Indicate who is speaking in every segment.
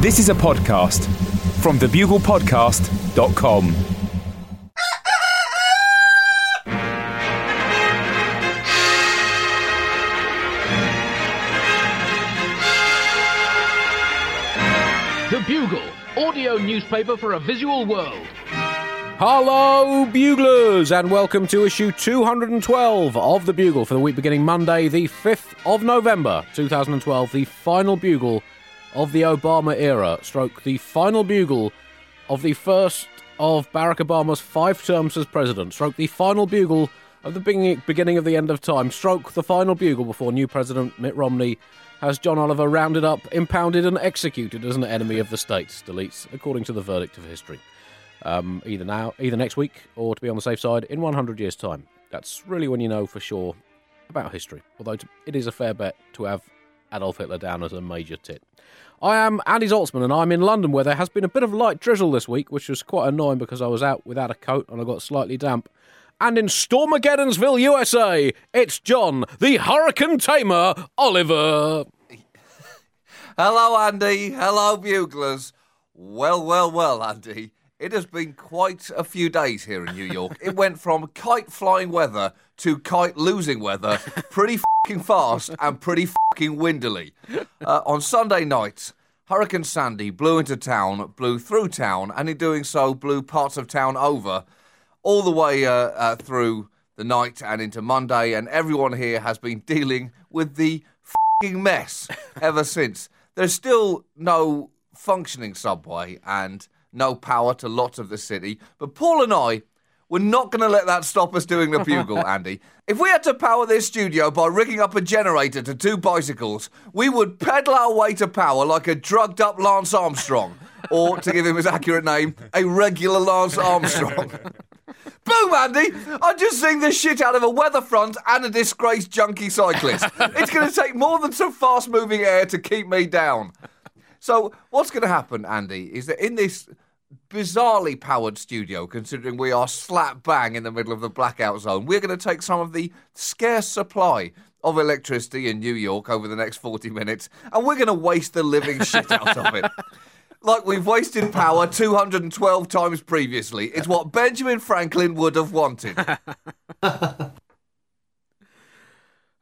Speaker 1: This is a podcast from thebuglepodcast.com.
Speaker 2: The Bugle, audio newspaper for a visual world.
Speaker 3: Hello, Buglers, and welcome to issue 212 of The Bugle for the week beginning Monday, the 5th of November 2012, the final Bugle of the Obama era, stroke the final Bugle of the first of Barack Obama's five terms as president, stroke the final Bugle of the beginning of the end of time, stroke the final Bugle before new President Mitt Romney has John Oliver rounded up, impounded, and executed as an enemy of the states, deletes, according to the verdict of history um, either now, either next week, or to be on the safe side, in 100 years' time. That's really when you know for sure about history. Although it is a fair bet to have Adolf Hitler down as a major tit. I am Andy Zaltzman, and I'm in London, where there has been a bit of light drizzle this week, which was quite annoying because I was out without a coat and I got slightly damp. And in Stormageddonsville, USA, it's John, the Hurricane Tamer, Oliver.
Speaker 4: Hello, Andy. Hello, buglers. Well, well, well, Andy. It has been quite a few days here in New York. it went from kite flying weather to kite losing weather pretty fast and pretty fucking windily. Uh, on Sunday night, Hurricane Sandy blew into town, blew through town, and in doing so, blew parts of town over, all the way uh, uh, through the night and into Monday. And everyone here has been dealing with the fucking mess ever since. There's still no functioning subway and no power to lots of the city. But Paul and I, we're not going to let that stop us doing the bugle, Andy. If we had to power this studio by rigging up a generator to two bicycles, we would pedal our way to power like a drugged up Lance Armstrong. Or, to give him his accurate name, a regular Lance Armstrong. Boom, Andy! I'm just seeing the shit out of a weather front and a disgraced junkie cyclist. It's going to take more than some fast moving air to keep me down. So, what's going to happen, Andy, is that in this bizarrely powered studio, considering we are slap bang in the middle of the blackout zone, we're going to take some of the scarce supply of electricity in New York over the next 40 minutes and we're going to waste the living shit out of it. Like we've wasted power 212 times previously. It's what Benjamin Franklin would have wanted.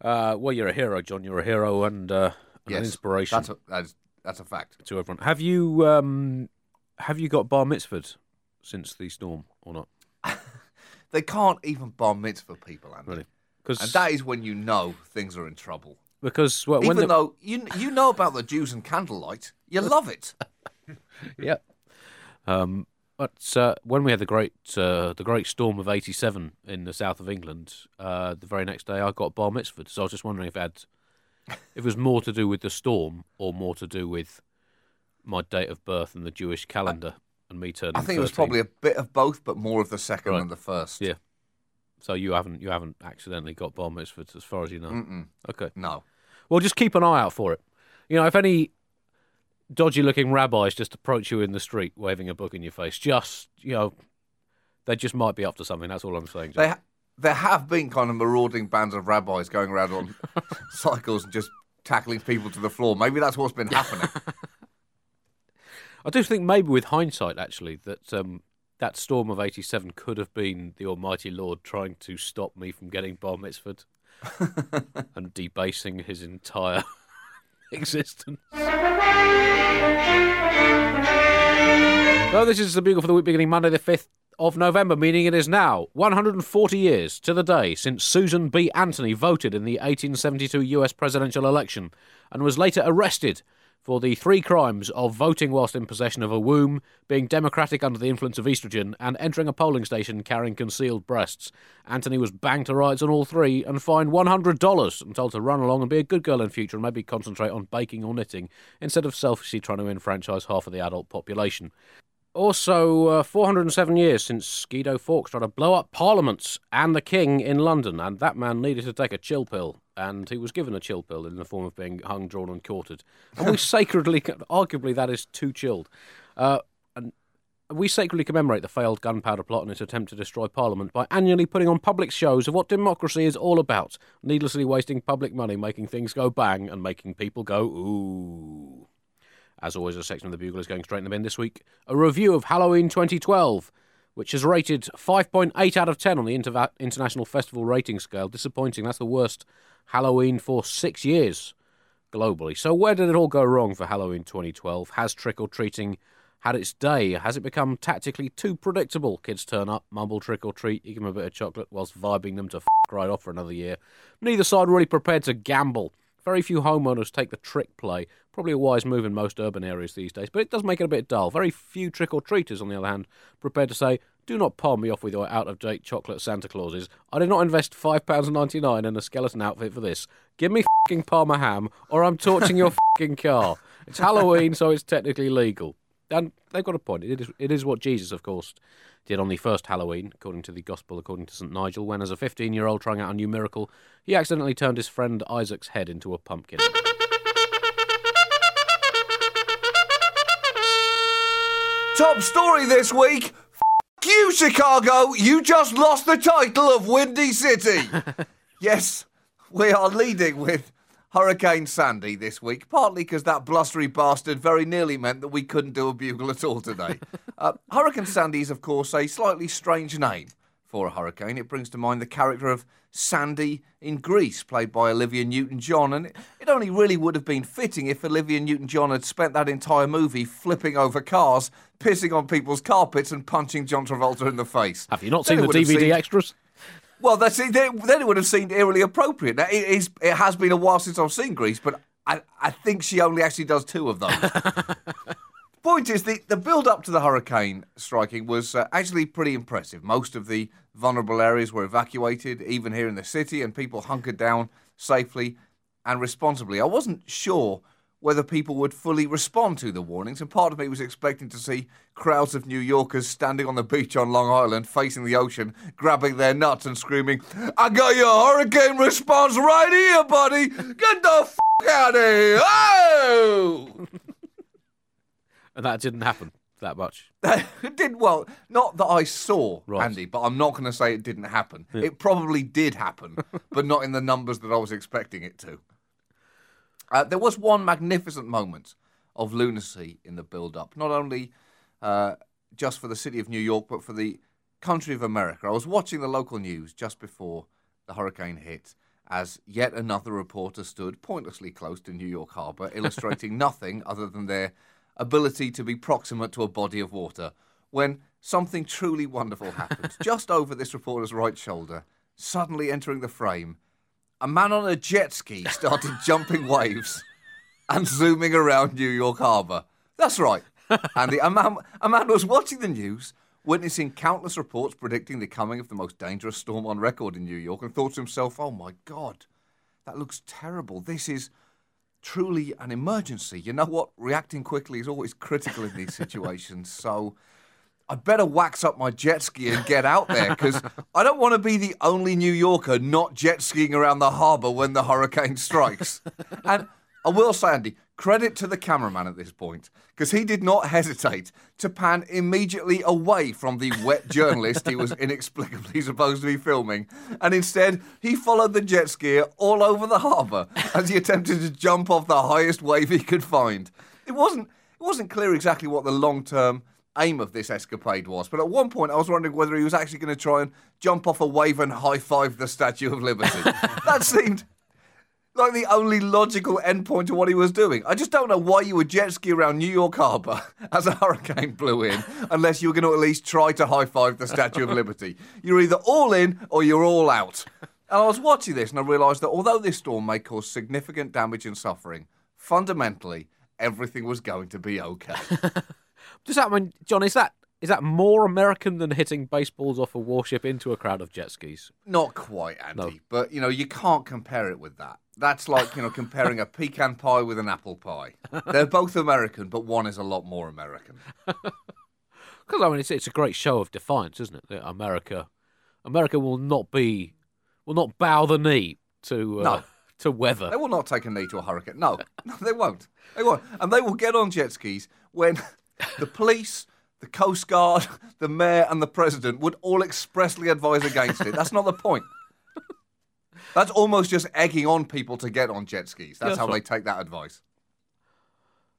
Speaker 3: Uh, well, you're a hero, John. You're a hero and, uh, and an inspiration
Speaker 4: That's a, that's, that's a fact.
Speaker 3: to everyone. Have you um, have you got bar mitzvahed since the storm or not?
Speaker 4: They can't even bar mitzvah people, Andy.
Speaker 3: Really? Because
Speaker 4: And that is when you know things are in trouble.
Speaker 3: because well, when
Speaker 4: Even
Speaker 3: the,
Speaker 4: though you you know about the Jews and candlelight, you love it.
Speaker 3: yeah. Um, but uh, when we had the great uh, the great storm of '87 in the south of England, uh, the very next day I got bar mitzvahed. So I was just wondering if it had, if it was more to do with the storm or more to do with my date of birth and the Jewish calendar and me turning.
Speaker 4: I think it was probably a bit of both, but more of the second
Speaker 3: Right.
Speaker 4: than the first.
Speaker 3: Yeah. So you haven't you haven't accidentally got bar mitzvahed as far as you know.
Speaker 4: Mm-mm.
Speaker 3: Okay.
Speaker 4: No.
Speaker 3: Well, just keep an eye out for it. You know, if any dodgy-looking rabbis just approach you in the street waving a book in your face, just you know, they just might be up to something. That's all I'm saying. John.
Speaker 4: They ha- there have been kind of marauding bands of rabbis going around on cycles and just tackling people to the floor. Maybe that's what's been happening.
Speaker 3: I do think maybe with hindsight, actually, that um, that storm of '87 could have been the Almighty Lord trying to stop me from getting bar mitzvahed and debasing his entire existence. So this is the bugle for the week beginning Monday, the fifth of November, meaning it is now 140 years to the day since Susan B. Anthony voted in the 1872 U.S. presidential election and was later arrested for the three crimes of voting whilst in possession of a womb, being democratic under the influence of estrogen, and entering a polling station carrying concealed breasts. Anthony was banged to rights on all three and fined $100 and told to run along and be a good girl in future and maybe concentrate on baking or knitting instead of selfishly trying to enfranchise half of the adult population. Also, uh, 407 years since Guido Fawkes tried to blow up parliaments and the King in London, and that man needed to take a chill pill, and he was given a chill pill in the form of being hung, drawn, and quartered. And we sacredly, arguably, that is too chilled. Uh, and we sacredly commemorate the failed gunpowder plot and its attempt to destroy Parliament by annually putting on public shows of what democracy is all about, needlessly wasting public money, making things go bang, and making people go ooh. As always, a section of the Bugle is going straight in the bin this week. A review of Halloween 2012, which is rated 5.8 out of 10 on the Inter- International Festival rating scale. Disappointing. That's the worst Halloween for six years globally. So, where did it all go wrong for Halloween 2012? Has trick or treating had its day? Has it become tactically too predictable? Kids turn up, mumble trick or treat, you give them a bit of chocolate whilst vibing them to f right off for another year. Neither side really prepared to gamble. Very few homeowners take the trick play. Probably a wise move in most urban areas these days, but it does make it a bit dull. Very few trick or treaters, on the other hand, prepared to say, do not palm me off with your out of date chocolate Santa Clauses. I did not invest £5.99 in a skeleton outfit for this. Give me fing Parma ham, or I'm torching your fing car. It's Halloween, so it's technically legal. And they've got a point. It is, it is what Jesus, of course, did on the first Halloween, according to the Gospel according to St. Nigel, when, as a 15 year old trying out a new miracle, he accidentally turned his friend Isaac's head into a pumpkin.
Speaker 4: Top story this week. F- you, Chicago. You just lost the title of Windy City. yes, we are leading with Hurricane Sandy this week, partly because that blustery bastard very nearly meant that we couldn't do a bugle at all today. uh, hurricane Sandy is, of course, a slightly strange name for a hurricane. It brings to mind the character of Sandy in Grease, played by Olivia Newton John. And it only really would have been fitting if Olivia Newton John had spent that entire movie flipping over cars, pissing on people's carpets, and punching John Travolta in the face.
Speaker 3: Have you not
Speaker 4: Then
Speaker 3: seen the DVD
Speaker 4: seemed-
Speaker 3: extras?
Speaker 4: Well, that's it. Then then it would have seemed eerily appropriate. Now, it, is, it has been a while since I've seen Grease, but I, I think she only actually does two of those. Point is, the, the build up to the hurricane striking was uh, actually pretty impressive. Most of the vulnerable areas were evacuated, even here in the city, and people hunkered down safely and responsibly. I wasn't sure whether people would fully respond to the warnings, and part of me was expecting to see crowds of New Yorkers standing on the beach on Long Island, facing the ocean, grabbing their nuts and screaming, I got your hurricane response right here, buddy! Get the f out of here! Oh!
Speaker 3: And that didn't happen that much.
Speaker 4: it did well. Not that I saw,
Speaker 3: Right.
Speaker 4: Andy, but I'm not going to say it didn't happen. It probably did happen, but not in the numbers that I was expecting it to. Uh, there was one magnificent moment of lunacy in the build-up, not only uh, just for the city of New York, but for the country of America. I was watching the local news just before the hurricane hit, as yet another reporter stood pointlessly close to New York Harbor, illustrating nothing other than their ability to be proximate to a body of water, when something truly wonderful happened. just over this reporter's right shoulder, suddenly entering the frame, a man on a jet ski started jumping waves and zooming around New York Harbor. That's right. Andy, a man, a man was watching the news, witnessing countless reports predicting the coming of the most dangerous storm on record in New York, and thought to himself, oh my God, that looks terrible. This is truly an emergency. You know what? Reacting quickly is always critical in these situations. So I'd better wax up my jet ski and get out there because I don't want to be the only New Yorker not jet skiing around the harbour when the hurricane strikes. and I will say, Andy, credit to the cameraman at this point because he did not hesitate to pan immediately away from the wet journalist he was inexplicably supposed to be filming. And instead, he followed the jet skier all over the harbour as he attempted to jump off the highest wave he could find. It wasn't, it wasn't clear exactly what the long term aim of this escapade was. But at one point, I was wondering whether he was actually going to try and jump off a wave and high five the Statue of Liberty. that seemed like the only logical endpoint to what he was doing. I just don't know why you would jet ski around New York Harbour as a hurricane blew in, unless you were going to at least try to high five the Statue of Liberty. You're either all in or you're all out. And I was watching this and I realised that although this storm may cause significant damage and suffering, fundamentally, everything was going to be okay.
Speaker 3: Does that mean, John? Is that is that more American than hitting baseballs off a warship into a crowd of jet skis?
Speaker 4: Not quite, Andy.
Speaker 3: No.
Speaker 4: But you know, you can't compare it with that. That's like you know comparing a pecan pie with an apple pie. They're both American, but one is a lot more American.
Speaker 3: Because I mean, it's it's a great show of defiance, isn't it? America, America will not be, will not bow the knee to uh,
Speaker 4: No.
Speaker 3: to weather.
Speaker 4: They will not take a knee to a hurricane. No, no, they won't. They won't, and they will get on jet skis when the police, the coast guard, the mayor, and the president would all expressly advise against it. That's not the point. That's almost just egging on people to get on jet skis. That's
Speaker 3: That's
Speaker 4: how they take that advice.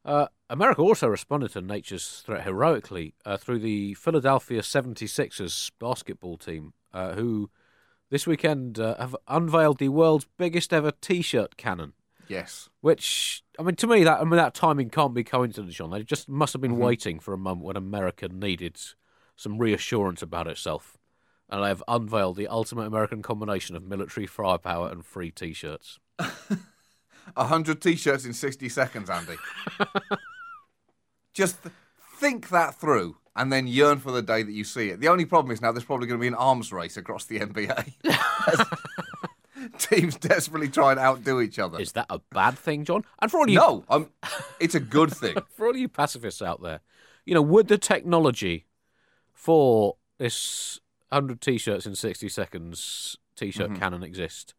Speaker 3: Uh, America also responded to nature's threat heroically uh, through the Philadelphia 76ers basketball team, uh, who this weekend uh, have unveiled the world's biggest ever T-shirt cannon.
Speaker 4: Yes.
Speaker 3: Which I mean, to me, that I mean that timing can't be coincidence, John. They just must have been
Speaker 4: Mm-hmm.
Speaker 3: waiting for a moment when America needed some reassurance about itself, and they have unveiled the ultimate American combination of military firepower and free T-shirts.
Speaker 4: A hundred t-shirts in sixty seconds, Andy. Just th- think that through, and then yearn for the day that you see it. The only problem is now there's probably going to be an arms race across the NBA. Teams desperately try and outdo each other.
Speaker 3: Is that a bad thing, John? And for all you
Speaker 4: No, um, it's a good thing.
Speaker 3: for all you pacifists out there, you know, would the technology for this 100 t shirts in 60 seconds t shirt cannon exist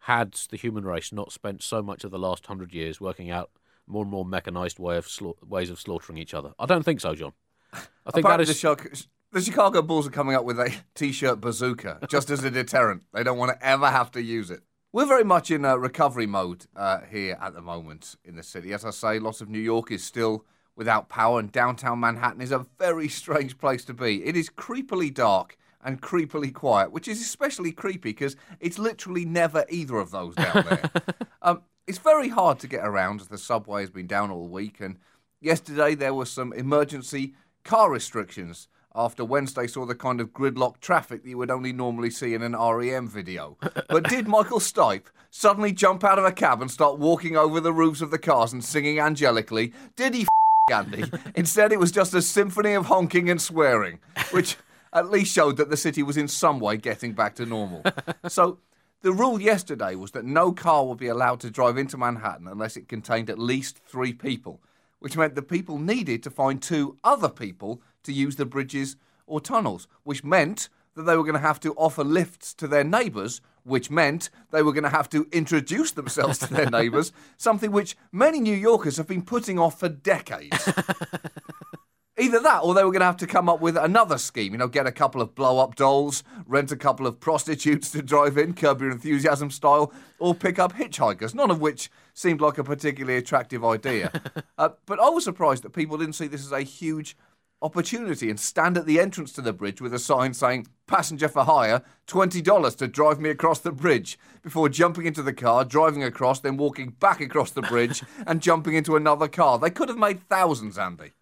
Speaker 3: had the human race not spent so much of the last 100 years working out more and more mechanized way of sla- ways of slaughtering each other? I don't think so, John. I think that
Speaker 4: Apparently, the,
Speaker 3: is.
Speaker 4: The Chicago Bulls are coming up with a t-shirt bazooka just as a deterrent. They don't want to ever have to use it. We're very much in uh, recovery mode uh, here at the moment in the city. As I say, lots of New York is still without power, and downtown Manhattan is a very strange place to be. It is creepily dark and creepily quiet, which is especially creepy because it's literally never either of those down there. um, it's very hard to get around as the subway has been down all week, and yesterday there were some emergency car restrictions after Wednesday saw the kind of gridlock traffic that you would only normally see in an REM video. But did Michael Stipe suddenly jump out of a cab and start walking over the roofs of the cars and singing angelically? Did he f- Andy? Instead, it was just a symphony of honking and swearing, which at least showed that the city was in some way getting back to normal. So the rule yesterday was that no car would be allowed to drive into Manhattan unless it contained at least three people, which meant the people needed to find two other people to use the bridges or tunnels, which meant that they were going to have to offer lifts to their neighbours, which meant they were going to have to introduce themselves to their neighbours, something which many New Yorkers have been putting off for decades. Either that, or they were going to have to come up with another scheme. You know, get a couple of blow-up dolls, rent a couple of prostitutes to drive in, Curb Your Enthusiasm style, or pick up hitchhikers. None of which seemed like a particularly attractive idea. uh, but I was surprised that people didn't see this as a huge opportunity and stand at the entrance to the bridge with a sign saying "Passenger for hire, twenty dollars to drive me across the bridge." Before jumping into the car, driving across, then walking back across the bridge and jumping into another car. They could have made thousands, Andy.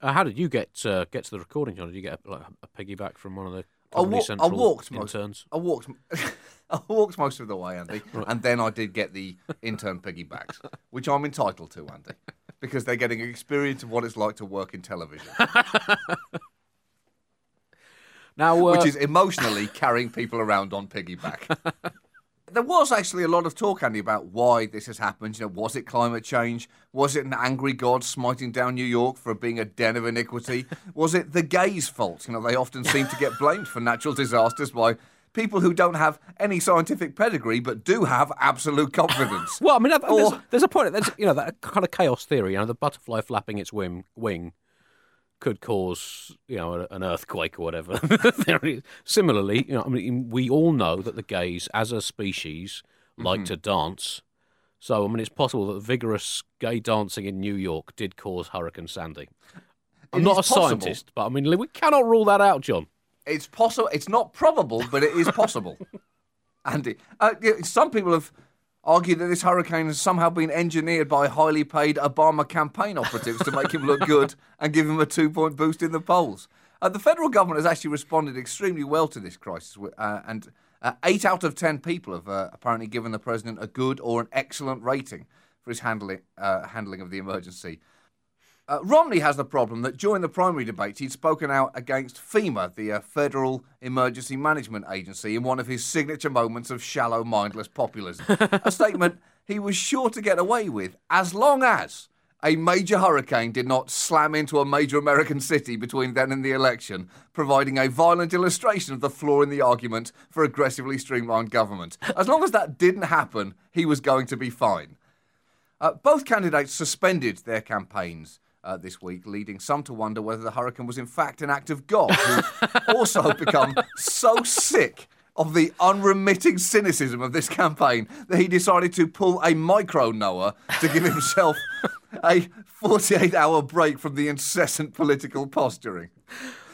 Speaker 3: Uh, how did you get uh, get to the recording, John? Did you get a, like, a piggyback from one of the
Speaker 4: I, wa- I walked most.
Speaker 3: interns?
Speaker 4: I walked. I walked most of the way, Andy, and then I did get the intern piggybacks, which I'm entitled to, Andy, because they're getting experience of what it's like to work in television,
Speaker 3: Now, uh,
Speaker 4: which is emotionally carrying people around on piggyback. There was actually a lot of talk, Andy, about why this has happened. You know, was it climate change? Was it an angry God smiting down New York for being a den of iniquity? Was it the gays' fault? You know, they often seem to get blamed for natural disasters by people who don't have any scientific pedigree but do have absolute confidence.
Speaker 3: Well, I mean, that- there's, there's a point. There's you know that kind of chaos theory. You know, the butterfly flapping its wing wing could cause you know an earthquake or whatever. Similarly, you know, I mean, we all know that the gays, as a species, like
Speaker 4: Mm-hmm.
Speaker 3: to dance. So, I mean, it's possible that vigorous gay dancing in New York did cause Hurricane Sandy. I'm
Speaker 4: It
Speaker 3: not a
Speaker 4: possible.
Speaker 3: scientist, but I mean, we cannot rule that out, John.
Speaker 4: It's possible. It's not probable, but it is possible. Andy, uh, some people have argued that this hurricane has somehow been engineered by highly paid Obama campaign operatives to make him look good and give him a two-point boost in the polls. Uh, the federal government has actually responded extremely well to this crisis, uh, and uh, eight out of ten people have uh, apparently given the president a good or an excellent rating for his handling uh, handling of the emergency. Uh, Romney has the problem that during the primary debates he'd spoken out against FEMA, the uh, Federal Emergency Management Agency, in one of his signature moments of shallow, mindless populism. a statement he was sure to get away with as long as a major hurricane did not slam into a major American city between then and the election, providing a violent illustration of the flaw in the argument for aggressively streamlined government. As long as that didn't happen, he was going to be fine. Uh, both candidates suspended their campaigns uh, this week, leading some to wonder whether the hurricane was in fact an act of God, who also become so sick of the unremitting cynicism of this campaign that he decided to pull a micro Noah to give himself a 48 hour break from the incessant political posturing.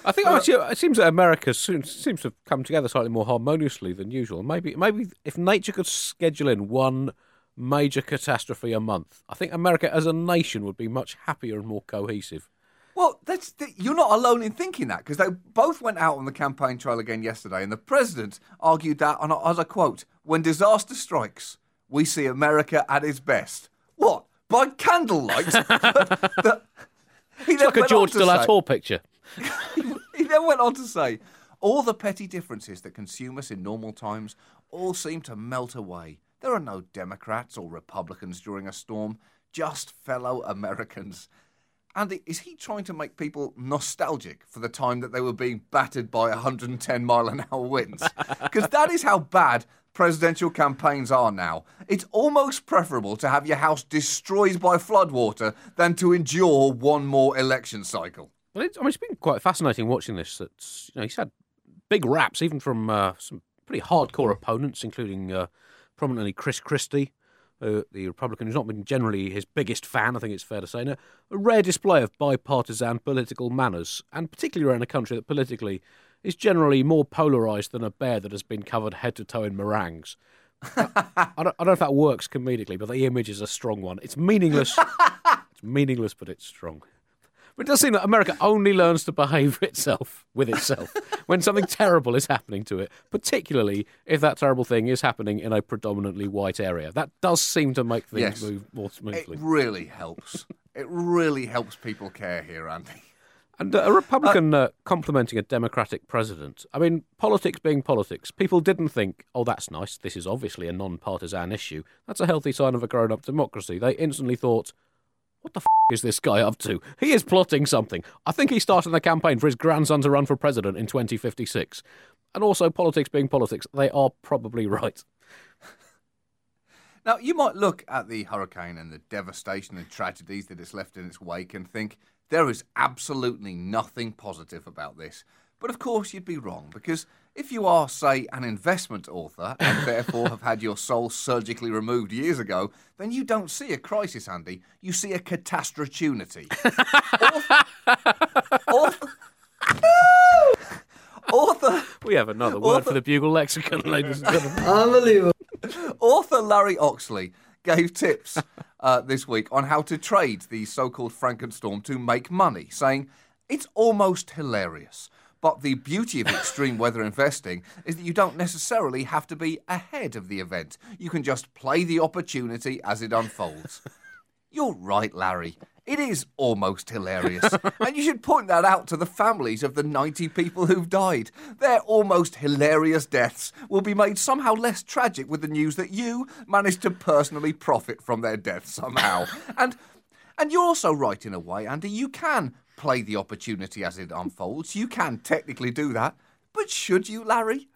Speaker 3: I think actually it seems that America seems, seems to have come together slightly more harmoniously than usual. Maybe maybe if nature could schedule in one major catastrophe a month, I think America as a nation would be much happier and more cohesive.
Speaker 4: Well, that's you're not alone in thinking that because they both went out on the campaign trail again yesterday, and the president argued that, and as I quote, "When disaster strikes, we see America at its best." What by candlelight? the, he
Speaker 3: It's like a George de la Tour picture.
Speaker 4: he then went on to say, all the petty differences that consume us in normal times all seem to melt away. There are no Democrats or Republicans during a storm, just fellow Americans. And is he trying to make people nostalgic for the time that they were being battered by 110 mile an hour winds? Because that is how bad presidential campaigns are now. It's almost preferable to have your house destroyed by floodwater than to endure one more election cycle.
Speaker 3: Well, it's, I mean, it's been quite fascinating watching this. That's you know, he's had big raps, even from uh, some pretty hardcore opponents, including uh, prominently Chris Christie, uh, the Republican who's not been generally his biggest fan. I think it's fair to say. Now, a rare display of bipartisan political manners, and particularly around a country that politically is generally more polarised than a bear that has been covered head to toe in meringues. I, I, don't, I don't know if that works comedically, but the image is a strong one. It's meaningless. it's meaningless, but it's strong. But it does seem that America only learns to behave itself with itself when something terrible is happening to it, particularly if that terrible thing is happening in a predominantly white area. That does seem to make things
Speaker 4: Yes.
Speaker 3: move more smoothly.
Speaker 4: It really helps. it really helps people care here, Andy.
Speaker 3: And uh, a Republican uh, complimenting a Democratic president. I mean, politics being politics, people didn't think, oh, that's nice. This is obviously a non partisan issue. That's a healthy sign of a grown up democracy. They instantly thought, what the f is this guy up to? He is plotting something. I think he's starting the campaign for his grandson to run for president in 2056. And also, politics being politics, they are probably right.
Speaker 4: Now, you might look at the hurricane and the devastation and tragedies that it's left in its wake and think there is absolutely nothing positive about this. But of course, you'd be wrong because if you are, say, an investment author and therefore have had your soul surgically removed years ago, then you don't see a crisis, Andy. You see a catastrophe. author, author,
Speaker 3: We have another word for the Bugle lexicon, ladies and gentlemen.
Speaker 5: Unbelievable.
Speaker 4: Author Larry Oxley gave tips uh, this week on how to trade the so called Frankenstorm to make money, saying it's almost hilarious. But the beauty of extreme weather investing is that you don't necessarily have to be ahead of the event. You can just play the opportunity as it unfolds. You're right, Larry. It is almost hilarious. and you should point that out to the families of the 90 people who've died. Their almost hilarious deaths will be made somehow less tragic with the news that you managed to personally profit from their death somehow. and and you're also right in a way, Andy. You can play the opportunity as it unfolds. You can technically do that. But should you, Larry?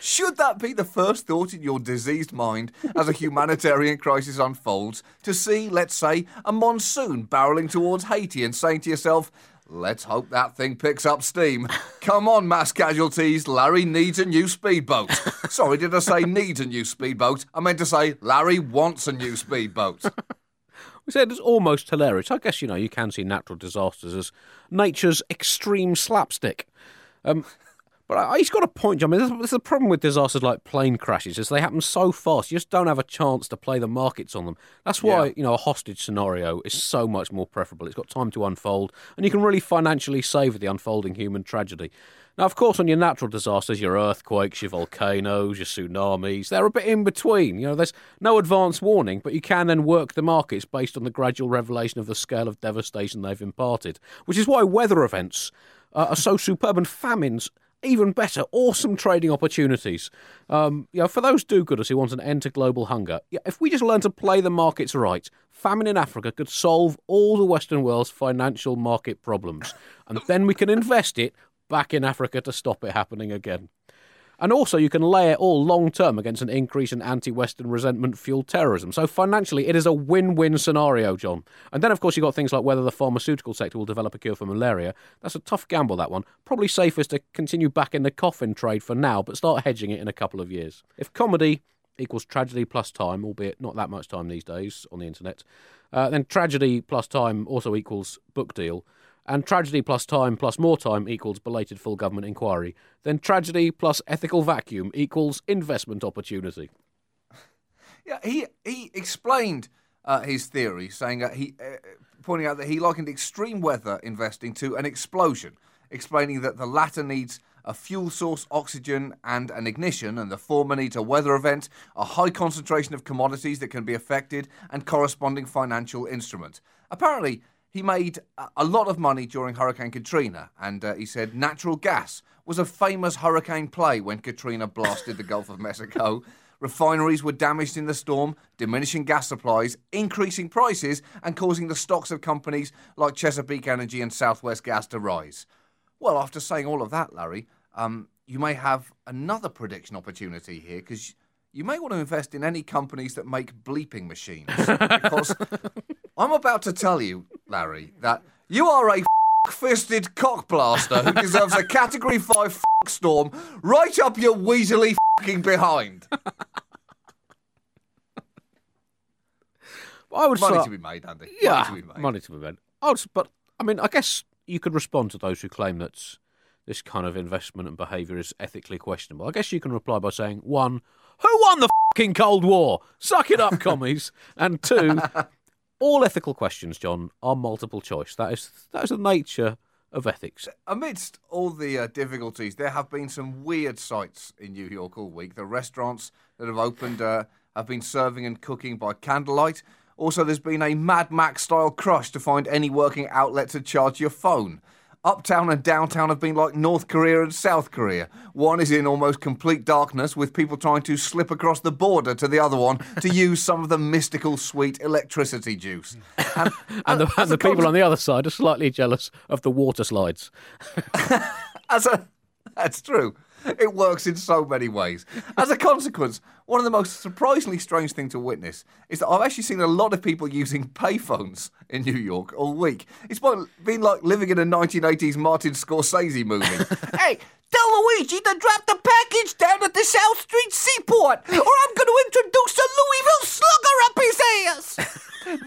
Speaker 4: Should that be the first thought in your diseased mind as a humanitarian crisis unfolds? To see, let's say, a monsoon barreling towards Haiti and saying to yourself, let's hope that thing picks up steam. Come on, mass casualties, Larry needs a new speedboat. Sorry, did I say needs a new speedboat? I meant to say Larry wants a new speedboat.
Speaker 3: We said it's almost hilarious. I guess, you know, you can see natural disasters as nature's extreme slapstick. Um, but I, he's got a point, John. I mean, there's, a problem with disasters like plane crashes is they happen so fast. You just don't have a chance to play the markets on them. That's why,
Speaker 4: Yeah.
Speaker 3: you know, a hostage scenario is so much more preferable. It's got time to unfold, and you can really financially savour the unfolding human tragedy. Now, of course, on your natural disasters, your earthquakes, your volcanoes, your tsunamis, they're a bit in between. You know, there's no advance warning, but you can then work the markets based on the gradual revelation of the scale of devastation they've imparted, which is why weather events uh, are so superb and famines even better, awesome trading opportunities. Um, you know, for those do-gooders who want an end to global hunger, if we just learn to play the markets right, famine in Africa could solve all the Western world's financial market problems, and then we can invest it back in Africa to stop it happening again. And also, you can lay it all long term against an increase in anti Western resentment fueled terrorism. So, financially, it is a win win scenario, John. And then, of course, you've got things like whether the pharmaceutical sector will develop a cure for malaria. That's a tough gamble, that one. Probably safest to continue back in the coffin trade for now, but start hedging it in a couple of years. If comedy equals tragedy plus time, albeit not that much time these days on the internet, Uh, then tragedy plus time also equals book deal. And tragedy plus time plus more time equals belated full government inquiry. Then tragedy plus ethical vacuum equals investment opportunity.
Speaker 4: Yeah, he he explained uh, his theory, saying he uh, pointing out that he likened extreme weather investing to an explosion, explaining that the latter needs a fuel source, oxygen, and an ignition, and the former needs a weather event, a high concentration of commodities that can be affected, and corresponding financial instrument. Apparently, he made a- lot of money during Hurricane Katrina, and uh, he said natural gas was a famous hurricane play when Katrina blasted the Gulf of Mexico. Refineries were damaged in the storm, diminishing gas supplies, increasing prices, and causing the stocks of companies like Chesapeake Energy and Southwest Gas to rise. Well, after saying all of that, Larry, um, you may have another prediction opportunity here because you may want to invest in any companies that make bleeping machines. because I'm about to tell you, Larry, that you are a fisted cockblaster who deserves a Category 5 f- storm right up your weaselly fing behind.
Speaker 3: I would
Speaker 4: Money
Speaker 3: say,
Speaker 4: to be made, Andy.
Speaker 3: yeah,
Speaker 4: Money to be made.
Speaker 3: money to be made. I would, but I mean, I guess you could respond to those who claim that this kind of investment and behaviour is ethically questionable. I guess you can reply by saying one, who won the fucking Cold War? Suck it up, commies. and two, all ethical questions, John, are multiple choice. That is that is the nature of ethics.
Speaker 4: Amidst all the uh, difficulties, there have been some weird sights in New York all week. The restaurants that have opened uh, have been serving and cooking by candlelight. Also, there's been a Mad Max style crush to find any working outlet to charge your phone. Uptown and downtown have been like North Korea and South Korea. One is in almost complete darkness, with people trying to slip across the border to the other one to use some of the mystical sweet electricity juice. And,
Speaker 3: And uh,
Speaker 4: the,
Speaker 3: and the people on the other side are slightly jealous of the water slides.
Speaker 4: As a, that's true. It works in so many ways. As a consequence, one of the most surprisingly strange things to witness is that I've actually seen a lot of people using payphones in New York all week. It's been like living in a 1980s Martin Scorsese movie. hey, tell Luigi to drop the package down at the South Street Seaport, or I'm going to introduce a Louisville slugger up his ass.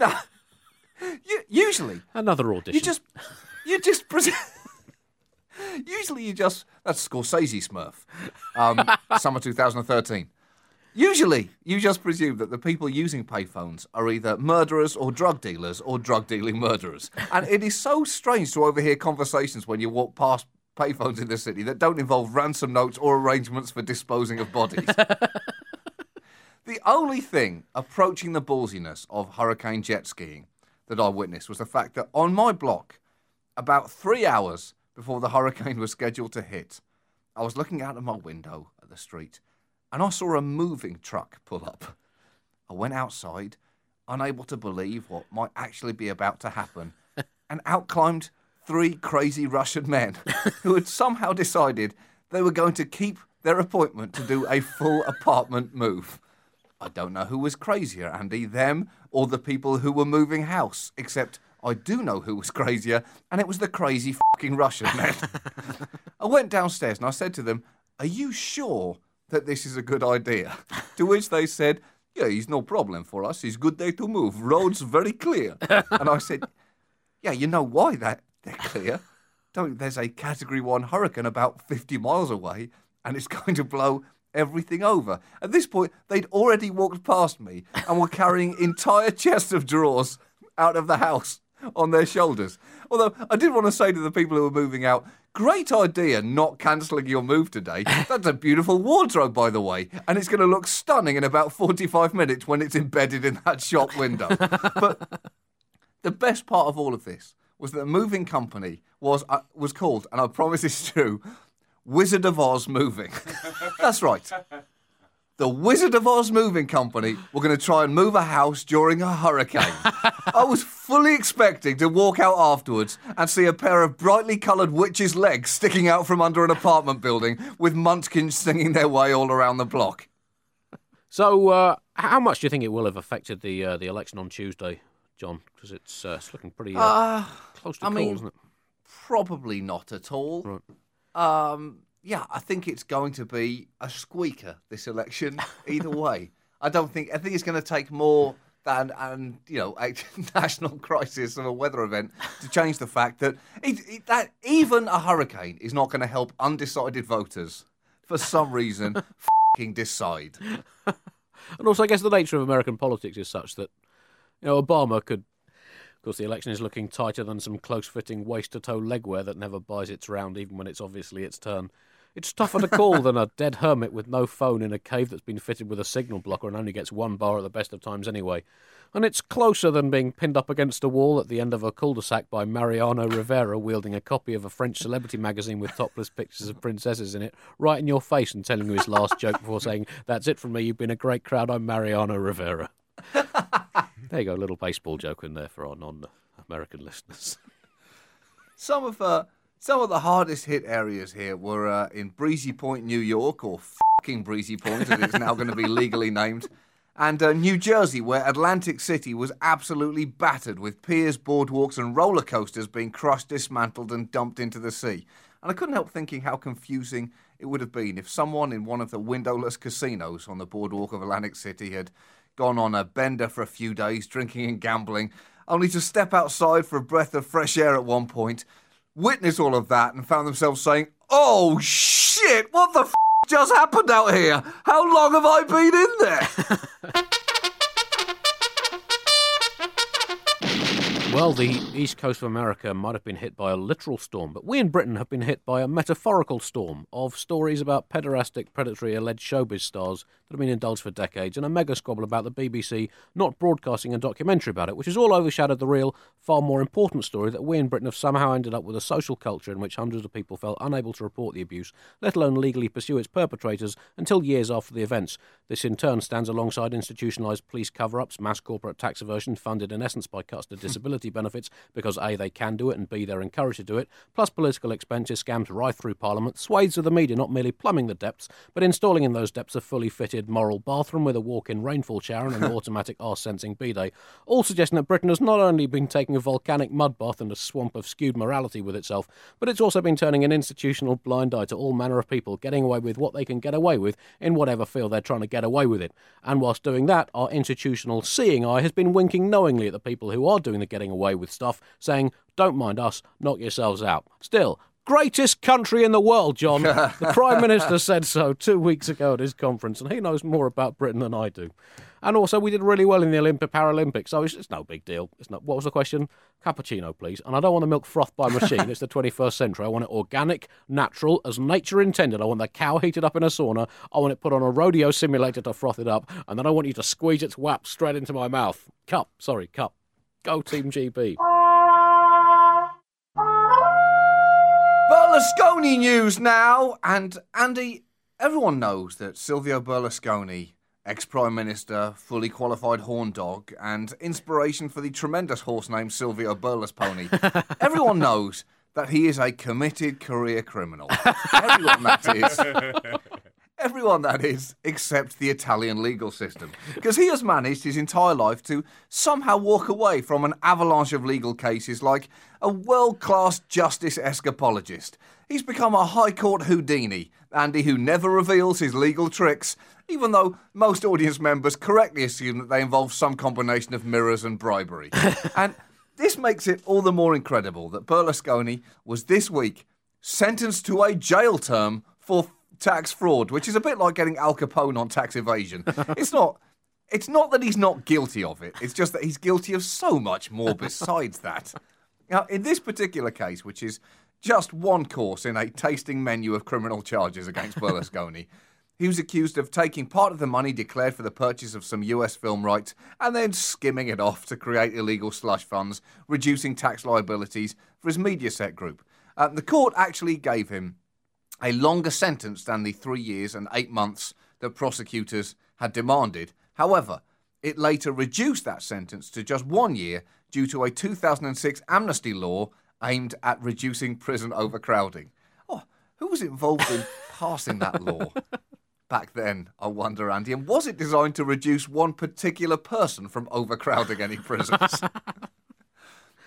Speaker 4: no, usually
Speaker 3: Another audition.
Speaker 4: you just, you just present. Usually, you just that's Scorsese Smurf, um, summer 2013. Usually, you just presume that the people using payphones are either murderers or drug dealers or drug dealing murderers, and it is so strange to overhear conversations when you walk past payphones in the city that don't involve ransom notes or arrangements for disposing of bodies. The only thing approaching the ballsiness of hurricane jet skiing that I witnessed was the fact that on my block, about three hours before the hurricane was scheduled to hit, I was looking out of my window at the street and I saw a moving truck pull up. I went outside, unable to believe what might actually be about to happen, and out climbed three crazy Russian men who had somehow decided they were going to keep their appointment to do a full apartment move. I don't know who was crazier, Andy, them or the people who were moving house, except I do know who was crazier, and it was the crazy fucking Russian men. I went downstairs and I said to them, Are you sure that this is a good idea? To which they said, Yeah, he's no problem for us. He's good day to move. Roads very clear. And I said, Yeah, you know why that they're clear. Don't, there's a category one hurricane about 50 miles away, and it's going to blow everything over. At this point, they'd already walked past me and were carrying entire chests of drawers out of the house on their shoulders. Although I did want to say to the people who are moving out, great idea not cancelling your move today. That's a beautiful wardrobe, by the way, and it's going to look stunning in about 45 minutes when it's embedded in that shop window. But the best part of all of this was that the moving company was uh, was called, and I promise it's true, Wizard of Oz Moving. That's right. The Wizard of Oz Moving Company were going to try and move a house during a hurricane. I was fully expecting to walk out afterwards and see a pair of brightly coloured witches' legs sticking out from under an apartment building with munchkins singing their way all around the block.
Speaker 3: So, uh, how much do you think it will have affected the uh, the election on Tuesday, John? Because it's, uh, it's looking pretty uh, close to
Speaker 4: I
Speaker 3: call,
Speaker 4: mean-
Speaker 3: isn't it?
Speaker 4: Probably not at all. Um, yeah, I think it's going to be a squeaker this election. Either way, I don't think. I think it's going to take more than and you know a national crisis of a weather event to change the fact that it, it, that even a hurricane is not going to help undecided voters for some reason fing decide.
Speaker 3: And also, I guess the nature of American politics is such that, you know, Obama could. Of course, the election is looking tighter than some close fitting waist to toe legwear that never buys its round, even when it's obviously its turn. It's tougher to call than a dead hermit with no phone in a cave that's been fitted with a signal blocker and only gets one bar at the best of times anyway. And it's closer than being pinned up against a wall at the end of a cul de sac by Mariano Rivera wielding a copy of a French celebrity magazine with topless pictures of princesses in it right in your face and telling you his last joke before saying, That's it from me, you've been a great crowd, I'm Mariano Rivera. there you go, a little baseball joke in there for our non American listeners.
Speaker 4: Some of uh, some of the hardest hit areas here were uh, in Breezy Point, New York, or fucking Breezy Point, as it's now going to be legally named, and uh, New Jersey, where Atlantic City was absolutely battered with piers, boardwalks, and roller coasters being crushed, dismantled, and dumped into the sea. And I couldn't help thinking how confusing it would have been if someone in one of the windowless casinos on the boardwalk of Atlantic City had gone on a bender for a few days, drinking and gambling, only to step outside for a breath of fresh air at one point, witness all of that, and found themselves saying, Oh shit, what the f just happened out here? How long have I been in there?
Speaker 3: Well, the east coast of America might have been hit by a literal storm, but we in Britain have been hit by a metaphorical storm of stories about pederastic, predatory, alleged showbiz stars that have been indulged for decades, and a mega squabble about the BBC not broadcasting a documentary about it, which has all overshadowed the real, far more important story that we in Britain have somehow ended up with a social culture in which hundreds of people felt unable to report the abuse, let alone legally pursue its perpetrators until years after the events. This in turn stands alongside institutionalised police cover ups, mass corporate tax evasion, funded in essence by cuts to disability benefits because A, they can do it, and B, they're encouraged to do it, plus political expenditure scams right through Parliament, swathes of the media not merely plumbing the depths, but installing in those depths a fully fitted moral bathroom with a walk in rainfall shower and an automatic arse sensing bidet, all suggesting that Britain has not only been taking a volcanic mud bath and a swamp of skewed morality with itself, but it's also been turning an institutional blind eye to all manner of people getting away with what they can get away with in whatever field they're trying to get away with it. And whilst doing that, our institutional seeing eye has been winking knowingly at the people who are doing the getting away with stuff, saying, Don't mind us, knock yourselves out. Still, greatest country in the world, John. the Prime Minister said so two weeks ago at his conference, and he knows more about Britain than I do. And also, we did really well in the Olympic Paralympics, so it's, it's no big deal. It's not. What was the question? Cappuccino, please. And I don't want the milk frothed by machine. it's the 21st century. I want it organic, natural, as nature intended. I want the cow heated up in a sauna. I want it put on a rodeo simulator to froth it up, and then I want you to squeeze its wap straight into my mouth. Cup, sorry, cup. Go Team GB.
Speaker 4: Berlusconi news now, and Andy, everyone knows that Silvio Berlusconi, ex Prime Minister, fully qualified horn dog, and inspiration for the tremendous horse named Silvio Berlusconi, everyone knows that he is a committed career criminal. everyone that is. Everyone, that is, except the Italian legal system. Because he has managed his entire life to somehow walk away from an avalanche of legal cases like a world class justice escapologist. He's become a High Court Houdini, Andy who never reveals his legal tricks, even though most audience members correctly assume that they involve some combination of mirrors and bribery. and this makes it all the more incredible that Berlusconi was this week sentenced to a jail term for tax fraud, which is a bit like getting Al Capone on tax evasion. it's not. It's not that he's not guilty of it. It's just that he's guilty of so much more besides that. Now, in this particular case, which is just one course in a tasting menu of criminal charges against Berlusconi, he was accused of taking part of the money declared for the purchase of some US film rights and then skimming it off to create illegal slush funds, reducing tax liabilities for his Mediaset group. Uh, the court actually gave him a longer sentence than the three years and eight months that prosecutors had demanded. However, it later reduced that sentence to just one year due to a 2006 amnesty law aimed at reducing prison overcrowding. Oh, who was involved in passing that law? Back then, I wonder, Andy, and was it designed to reduce one particular person from overcrowding any prisons?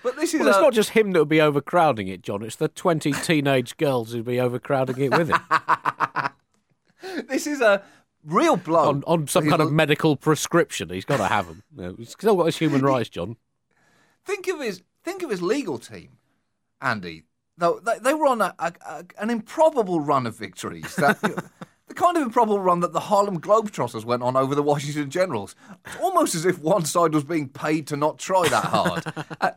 Speaker 4: But this is
Speaker 3: Well, it's not just him that would be overcrowding it, John. It's the 20 teenage girls who'd be overcrowding it with him.
Speaker 4: this is a real blow
Speaker 3: on, on some kind of medical prescription. He's got to have them. Know, he's still got his human rights, John.
Speaker 4: Think of his think of his legal team, Andy. Though they, they were on a, a, a, an improbable run of victories. That, the kind of improbable run that the Harlem Globetrotters went on over the Washington Generals. It's almost as if one side was being paid to not try that hard. Uh,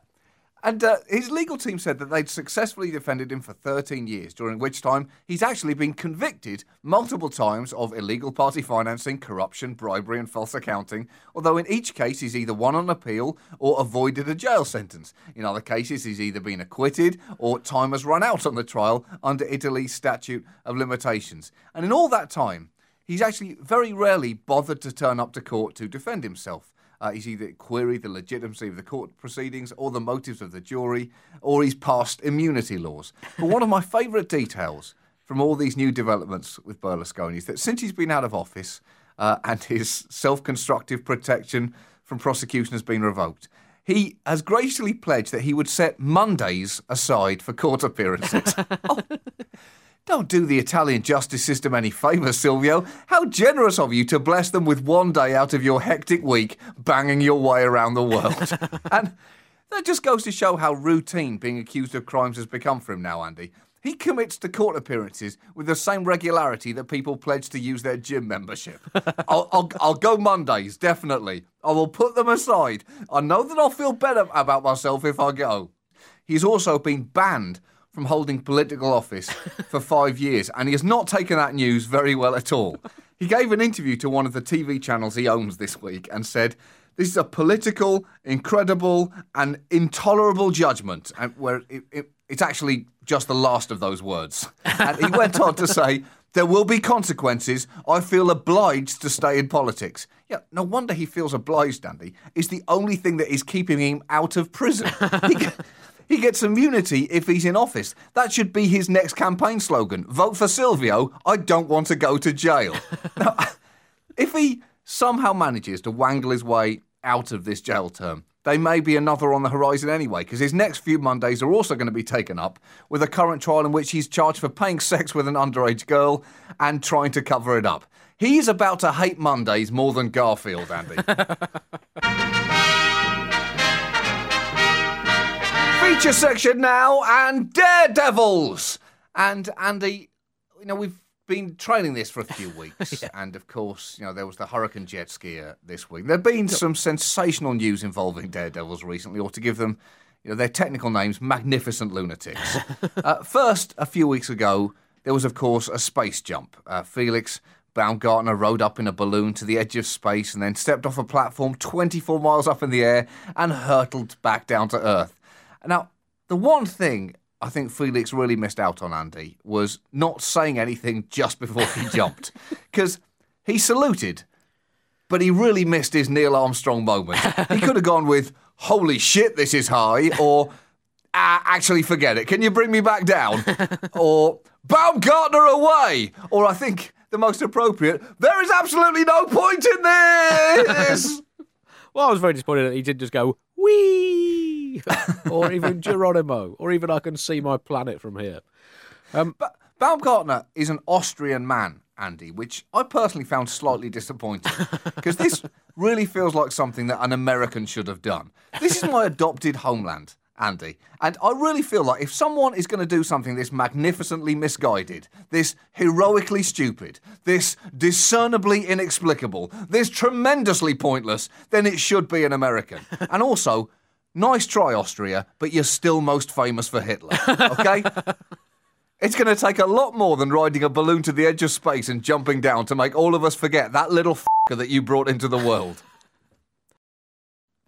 Speaker 4: and uh, his legal team said that they'd successfully defended him for 13 years, during which time he's actually been convicted multiple times of illegal party financing, corruption, bribery, and false accounting. Although in each case he's either won on appeal or avoided a jail sentence. In other cases, he's either been acquitted or time has run out on the trial under Italy's statute of limitations. And in all that time, he's actually very rarely bothered to turn up to court to defend himself. Uh, he's either queried the legitimacy of the court proceedings or the motives of the jury, or he's passed immunity laws. But one of my favourite details from all these new developments with Berlusconi is that since he's been out of office uh, and his self constructive protection from prosecution has been revoked, he has graciously pledged that he would set Mondays aside for court appearances. Oh, don't do the Italian justice system any favours, Silvio. How generous of you to bless them with one day out of your hectic week banging your way around the world. and that just goes to show how routine being accused of crimes has become for him now, Andy. He commits to court appearances with the same regularity that people pledge to use their gym membership. I'll, I'll, I'll go Mondays, definitely. I will put them aside. I know that I'll feel better about myself if I go. He's also been banned from holding political office for five years, and he has not taken that news very well at all. He gave an interview to one of the TV channels he owns this week and said, This is a political, incredible, and intolerable judgment, and where it, it, it's actually just the last of those words. And he went on to say, there will be consequences. I feel obliged to stay in politics. Yeah, no wonder he feels obliged, Andy. It's the only thing that is keeping him out of prison. He, he gets immunity if he's in office. That should be his next campaign slogan. Vote for Silvio. I don't want to go to jail. now, if he somehow manages to wangle his way out of this jail term, there may be another on the horizon anyway, because his next few Mondays are also going to be taken up with a current trial in which he's charged for paying sex with an underage girl and trying to cover it up. He's about to hate Mondays more than Garfield, Andy. Feature section now and Daredevils. And Andy, you know, we've been training this for a few weeks, and of course, you know, there was the Hurricane jet skier this week. There've been some sensational news involving Daredevils recently, or to give them, you know, their technical names, magnificent lunatics. uh, first, a few weeks ago, there was, of course, a space jump. Uh, Felix Baumgartner rode up in a balloon to the edge of space and then stepped off a platform 24 miles up in the air and hurtled back down to Earth. Now, the one thing I think Felix really missed out on, Andy, was not saying anything just before he jumped. Because he saluted, but he really missed his Neil Armstrong moment. He could have gone with, holy shit, this is high, or ah, actually forget it. Can you bring me back down? or Baumgartner away. Or I think the most appropriate, there is absolutely no point in this.
Speaker 3: Well, I was very disappointed that he did just go wee, or even Geronimo, or even I can see my planet from here.
Speaker 4: Um, but Baumgartner is an Austrian man, Andy, which I personally found slightly disappointing because this really feels like something that an American should have done. This is my adopted homeland, Andy, and I really feel like if someone is going to do something this magnificently misguided, this heroically stupid, this discernibly inexplicable, this tremendously pointless, then it should be an American. And also, nice try, Austria, but you're still most famous for Hitler, okay? It's going to take a lot more than riding a balloon to the edge of space and jumping down to make all of us forget that little f***er that you brought into the world.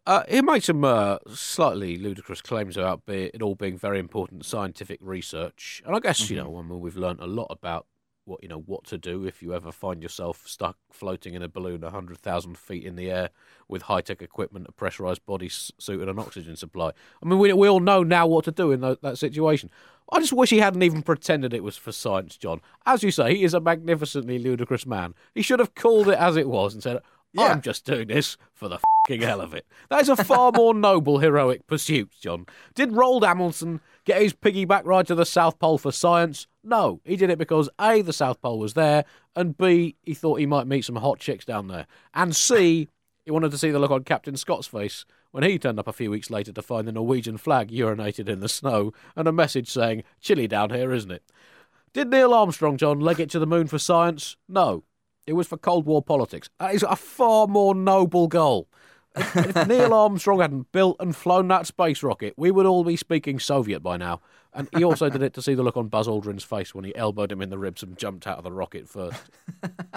Speaker 3: Uh, he makes some uh, slightly ludicrous claims about be, it all being very important scientific research, and I guess you know, I mean, we've learnt a lot about what you know what to do if you ever find yourself stuck floating in a balloon a hundred thousand feet in the air with high tech equipment, a pressurized body suit, and an oxygen supply. I mean, we we all know now what to do in tho- that situation. I just wish he hadn't even pretended it was for science, John. As you say, he is a magnificently ludicrous man. He should have called it as it was and said,
Speaker 4: Yeah.
Speaker 3: "I'm just doing this for the fucking hell of it." That is a far more noble, heroic pursuit, John. Did Roald Amundsen get his piggyback ride to the South Pole for science? No, he did it because A, the South Pole was there, and B, he thought he might meet some hot chicks down there, and C, he wanted to see the look on Captain Scott's face when he turned up a few weeks later to find the Norwegian flag urinated in the snow and a message saying, Chilly down here, isn't it? Did Neil Armstrong, John, leg it to the moon for science? No. It was for Cold War politics. That is a far more noble goal. If, Neil Armstrong hadn't built and flown that space rocket, we would all be speaking Soviet by now. And he also did it to see the look on Buzz Aldrin's face when he elbowed him in the ribs and jumped out of the rocket first.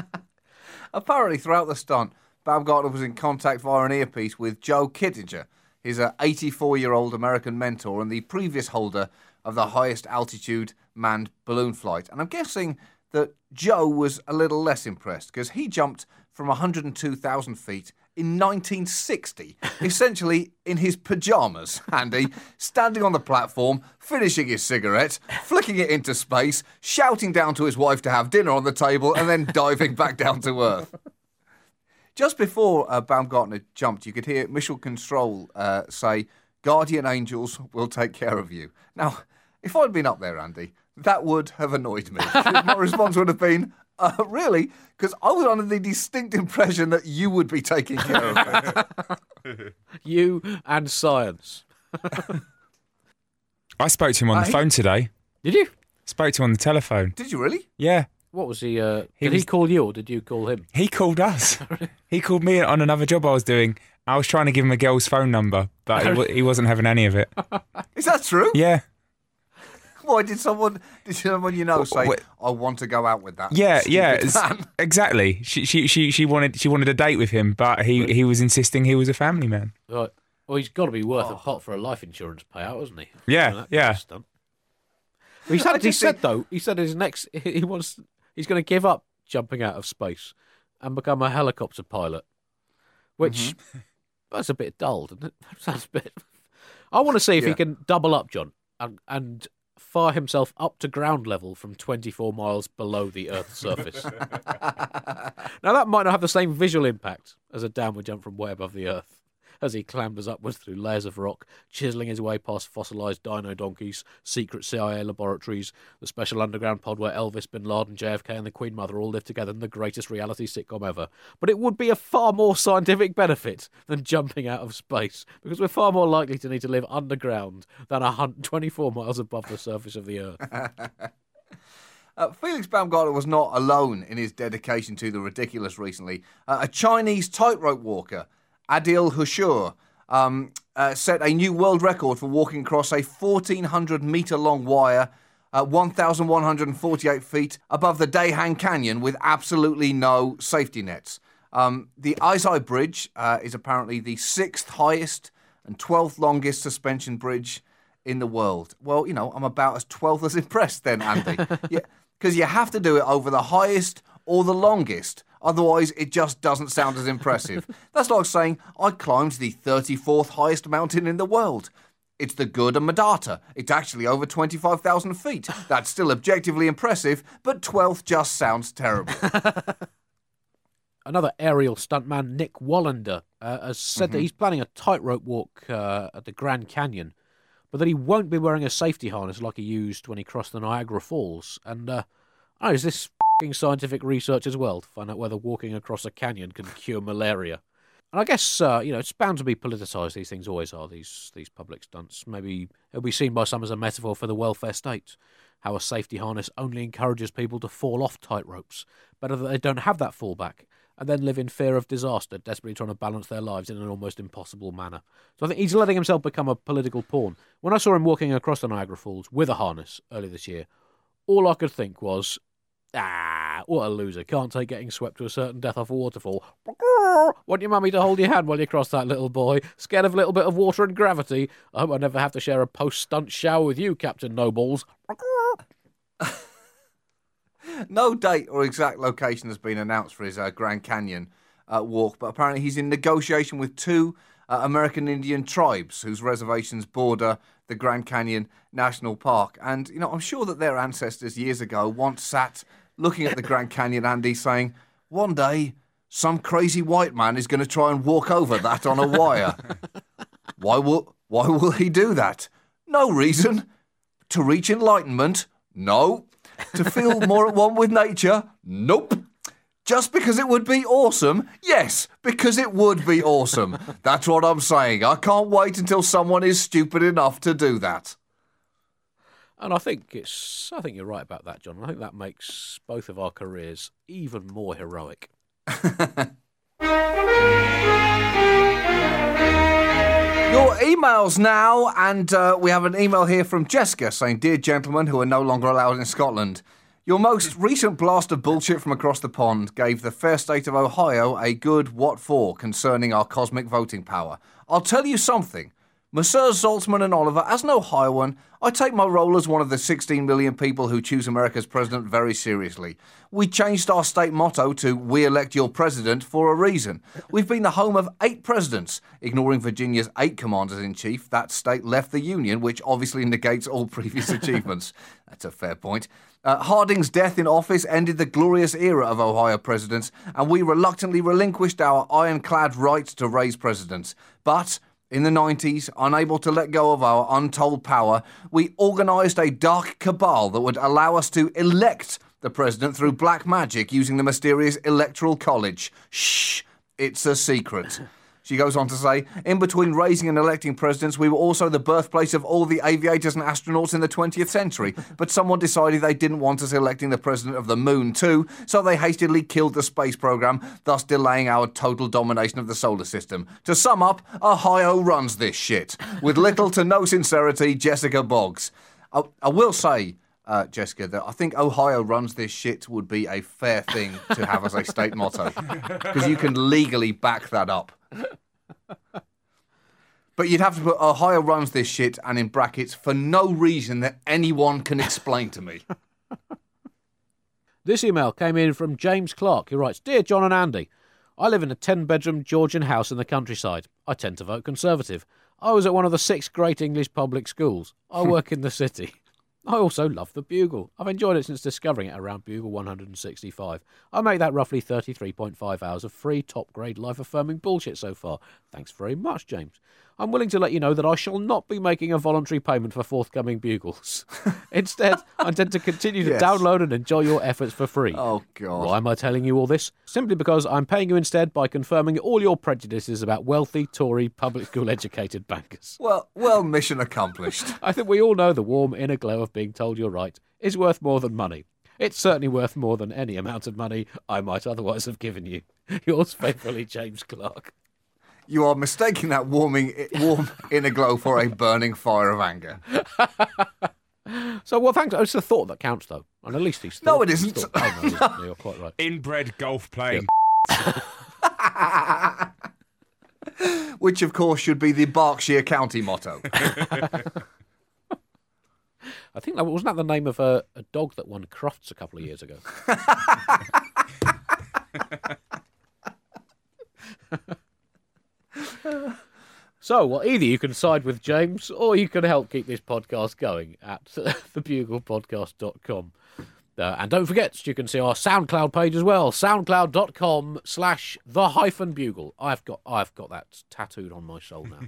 Speaker 4: Apparently, throughout the stunt, Baumgartner was in contact via an earpiece with Joe Kittinger, his 84 year old American mentor and the previous holder of the highest altitude manned balloon flight. And I'm guessing that Joe was a little less impressed because he jumped from 102,000 feet in 1960, essentially in his pajamas, Andy, standing on the platform, finishing his cigarette, flicking it into space, shouting down to his wife to have dinner on the table, and then diving back down to earth. Just before uh, Baumgartner jumped, you could hear Mission Control uh, say, Guardian angels will take care of you. Now, if I'd been up there, Andy, that would have annoyed me. My response would have been, uh, really? Because I was under the distinct impression that you would be taking care of it.
Speaker 3: you and science.
Speaker 5: I spoke to him on the phone today.
Speaker 3: Did you?
Speaker 5: Spoke to him on the telephone.
Speaker 4: Did you really?
Speaker 5: Yeah.
Speaker 3: What was he? Uh,
Speaker 5: He
Speaker 3: did he call you or did you call him?
Speaker 5: He called us. he called me on another job I was doing. I was trying to give him a girl's phone number, but he, wa- he wasn't having any of it.
Speaker 4: Is that true?
Speaker 5: Yeah.
Speaker 4: Why did someone did someone you know say,
Speaker 5: Wait.
Speaker 4: I want to go out with that?
Speaker 5: Yeah, yeah,
Speaker 4: man"?
Speaker 5: exactly. She, she, she, she wanted, she wanted a date with him, but he, he was insisting he was a family man.
Speaker 3: Right. Well, he's got to be worth a pot for a life insurance payout, hasn't he?
Speaker 5: Yeah,
Speaker 3: For that
Speaker 5: yeah.
Speaker 3: kind of stunt. Well, he said,
Speaker 4: I
Speaker 3: he
Speaker 4: just
Speaker 3: said
Speaker 4: think-
Speaker 3: though, he said his next, he wants, he's going to give up jumping out of space and become a helicopter pilot, which
Speaker 4: Mm-hmm.
Speaker 3: that's a bit dull, doesn't it? Sounds a bit. I want to see if he
Speaker 4: Yeah.
Speaker 3: can double up, John, and, and fire himself up to ground level from 24 miles below the Earth's surface. now, that might not have the same visual impact as a downward jump from way above the Earth. As he clambers upwards through layers of rock, chiseling his way past fossilised dino donkeys, secret CIA laboratories, the special underground pod where Elvis, Bin Laden, JFK, and the Queen Mother all live together in the greatest reality sitcom ever. But it would be a far more scientific benefit than jumping out of space, because we're far more likely to need to live underground than a hun- 24 miles above the surface of the Earth.
Speaker 4: Uh, Felix Baumgartner was not alone in his dedication to the ridiculous recently. Uh, a Chinese tightrope walker, Adil Hushur, um, uh, set a new world record for walking across a 1,400 metre long wire, uh, 1,148 feet above the Dehang Canyon with absolutely no safety nets. Um, the Aizhai Bridge uh, is apparently the sixth highest and 12th longest suspension bridge in the world. Well, you know, I'm about as 12th as impressed then, Andy. yeah, because you have to do it over the highest or the longest. Otherwise, it just doesn't sound as impressive. That's like saying I climbed the 34th highest mountain in the world. It's the Gurla Mandhata. It's actually over 25,000 feet. That's still objectively impressive, but 12th just sounds terrible.
Speaker 3: another aerial stuntman, Nik Wallenda, uh, has said that he's planning a tightrope walk uh, at the Grand Canyon, but that he won't be wearing a safety harness like he used when he crossed the Niagara Falls. And uh, oh, is this scientific research as well to find out whether walking across a canyon can cure malaria? And I guess uh, you know it's bound to be politicised. These things always are. These these public stunts. Maybe it'll be seen by some as a metaphor for the welfare state. How a safety harness only encourages people to fall off tightropes. Better that they don't have that fallback and then live in fear of disaster, desperately trying to balance their lives in an almost impossible manner. So I think he's letting himself become a political pawn. When I saw him walking across the Niagara Falls with a harness earlier this year, all I could think was, ah, what a loser. Can't take getting swept to a certain death off a waterfall. Want your mummy to hold your hand while you cross that little boy? Scared of a little bit of water and gravity? I hope I never have to share a post stunt shower with you, Captain Nobles.
Speaker 4: No date or exact location has been announced for his uh, Grand Canyon uh, walk, but apparently he's in negotiation with two uh, American Indian tribes whose reservations border the Grand Canyon National Park. And, you know, I'm sure that their ancestors years ago once sat looking at the Grand Canyon, Andy, saying, one day some crazy white man is going to try and walk over that on a wire. why will, why will he do that? No reason. To reach enlightenment? No. To feel more at one with nature? Nope. Just because it would be awesome? Yes, because it would be awesome. That's what I'm saying. I can't wait until someone is stupid enough to do that.
Speaker 3: And I think it's. I think you're right about that, John. I think that makes both of our careers even more heroic.
Speaker 4: Your emails now, and uh, we have an email here from Jessica saying, Dear gentlemen who are no longer allowed in Scotland, your most recent blast of bullshit from across the pond gave the fair state of Ohio a good what for concerning our cosmic voting power. I'll tell you something. Messrs. Zaltzman and Oliver, as an Ohioan, I take my role as one of the 16 million people who choose America's president very seriously. We changed our state motto to We elect your president for a reason. We've been the home of eight presidents. Ignoring Virginia's eight commanders in chief, that state left the Union, which obviously negates all previous achievements. That's a fair point. Uh, Harding's death in office ended the glorious era of Ohio presidents, and we reluctantly relinquished our ironclad right to raise presidents. But in the 90s, unable to let go of our untold power, we organised a dark cabal that would allow us to elect the president through black magic using the mysterious Electoral College. Shh, it's a secret. She goes on to say, in between raising and electing presidents, we were also the birthplace of all the aviators and astronauts in the 20th century. But someone decided they didn't want us electing the president of the moon too, so they hastily killed the space program, thus delaying our total domination of the solar system. To sum up, Ohio runs this shit. With little to no sincerity, Jessica Boggs. I, I will say, uh, Jessica, that I think Ohio runs this shit would be a fair thing to have as a state motto. Because you can legally back that up. But you'd have to put Ohio runs this shit and in brackets for no reason that anyone can explain to me.
Speaker 3: This email came in from James Clark, who writes Dear John and Andy, I live in a 10 bedroom Georgian house in the countryside. I tend to vote Conservative. I was at one of the six great English public schools. I work in the city. I also love the Bugle. I've enjoyed it since discovering it around Bugle 165. I make that roughly 33.5 hours of free, top grade, life affirming bullshit so far. Thanks very much, James. I'm willing to let you know that I shall not be making a voluntary payment for forthcoming Bugles. Instead, I intend to continue to
Speaker 4: Yes.
Speaker 3: download and enjoy your efforts for free.
Speaker 4: Oh, God.
Speaker 3: Why am I telling you all this? Simply because I'm paying you instead by confirming all your prejudices about wealthy, Tory, public school educated bankers.
Speaker 4: Well, well, mission accomplished.
Speaker 3: I think we all know the warm inner glow of being told you're right is worth more than money. It's certainly worth more than any amount of money I might otherwise have given you. Yours faithfully, James Clark.
Speaker 4: You are mistaking that warming, warm inner glow for a burning fire of anger.
Speaker 3: So, well, thanks. It's the thought that counts, though. And at least he's
Speaker 4: No, it isn't.
Speaker 3: thought- Oh, no, it isn't. You're quite right.
Speaker 5: Inbred golf playing.
Speaker 4: Which, of course, should be the Berkshire County motto.
Speaker 3: I think that wasn't that the name of a, a dog that won Crufts a couple of years ago. So, well, either you can side with James or you can help keep this podcast going at thebuglepodcast.com. Uh, and don't forget, you can see our SoundCloud page as well, soundcloud.com slash the hyphen bugle. I've got, I've got that tattooed on my soul now.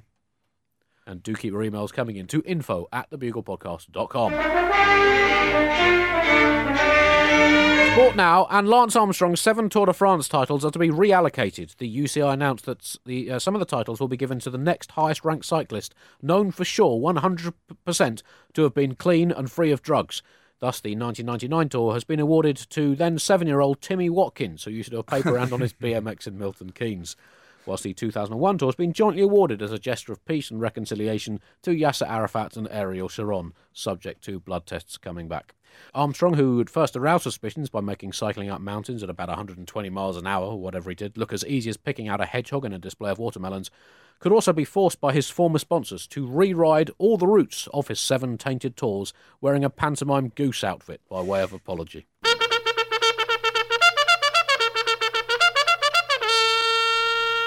Speaker 3: And do keep your emails coming in to info at thebuglepodcast.com. Sport now, and Lance Armstrong's seven Tour de France titles are to be reallocated. The UCI announced that the, uh, some of the titles will be given to the next highest ranked cyclist, known for sure 100% to have been clean and free of drugs. Thus, the 1999 Tour has been awarded to then seven year old Timmy Watkins, who used to do a paper round on his BMX in Milton Keynes. Whilst the 2001 Tour has been jointly awarded as a gesture of peace and reconciliation to Yasser Arafat and Ariel Sharon, subject to blood tests coming back. Armstrong, who had first aroused suspicions by making cycling up mountains at about 120 miles an hour, or whatever he did, look as easy as picking out a hedgehog in a display of watermelons, could also be forced by his former sponsors to re-ride all the routes of his seven tainted tours wearing a pantomime goose outfit by way of apology.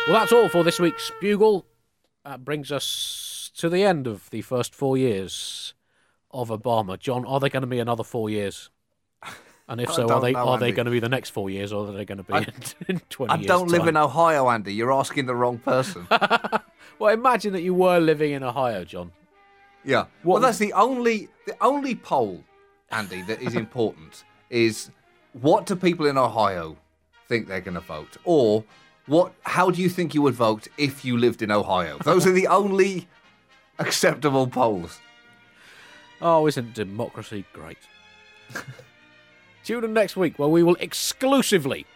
Speaker 3: Well, that's all for this week's Bugle. That brings us to the end of the first four years of Obama. John, are they going to be another four years? And if so, are they
Speaker 4: know,
Speaker 3: are they going to be the next four years, or are they going to be in, in twenty
Speaker 4: I don't live
Speaker 3: time?
Speaker 4: in Ohio, Andy. You're asking the wrong person.
Speaker 3: Well, imagine that you were living in Ohio, John.
Speaker 4: Yeah.
Speaker 3: What-
Speaker 4: Well, that's the only the only poll Andy, that is important is what do people in Ohio think they're going to vote, or what? How do you think you would vote if you lived in Ohio? Those are the only acceptable polls.
Speaker 3: Oh, isn't democracy great? Tune in next week where we will exclusively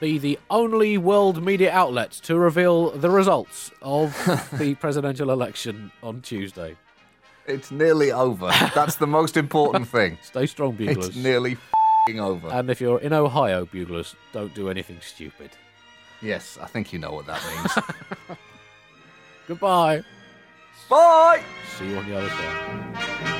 Speaker 3: be the only world media outlet to reveal the results of the presidential election on Tuesday.
Speaker 4: It's nearly over. That's the most important thing.
Speaker 3: Stay strong, buglers.
Speaker 4: It's nearly fing over.
Speaker 3: and if you're in Ohio, buglers, don't do anything stupid.
Speaker 4: Yes, I think you know what that means.
Speaker 3: Goodbye.
Speaker 4: Bye.
Speaker 3: See you on the other side.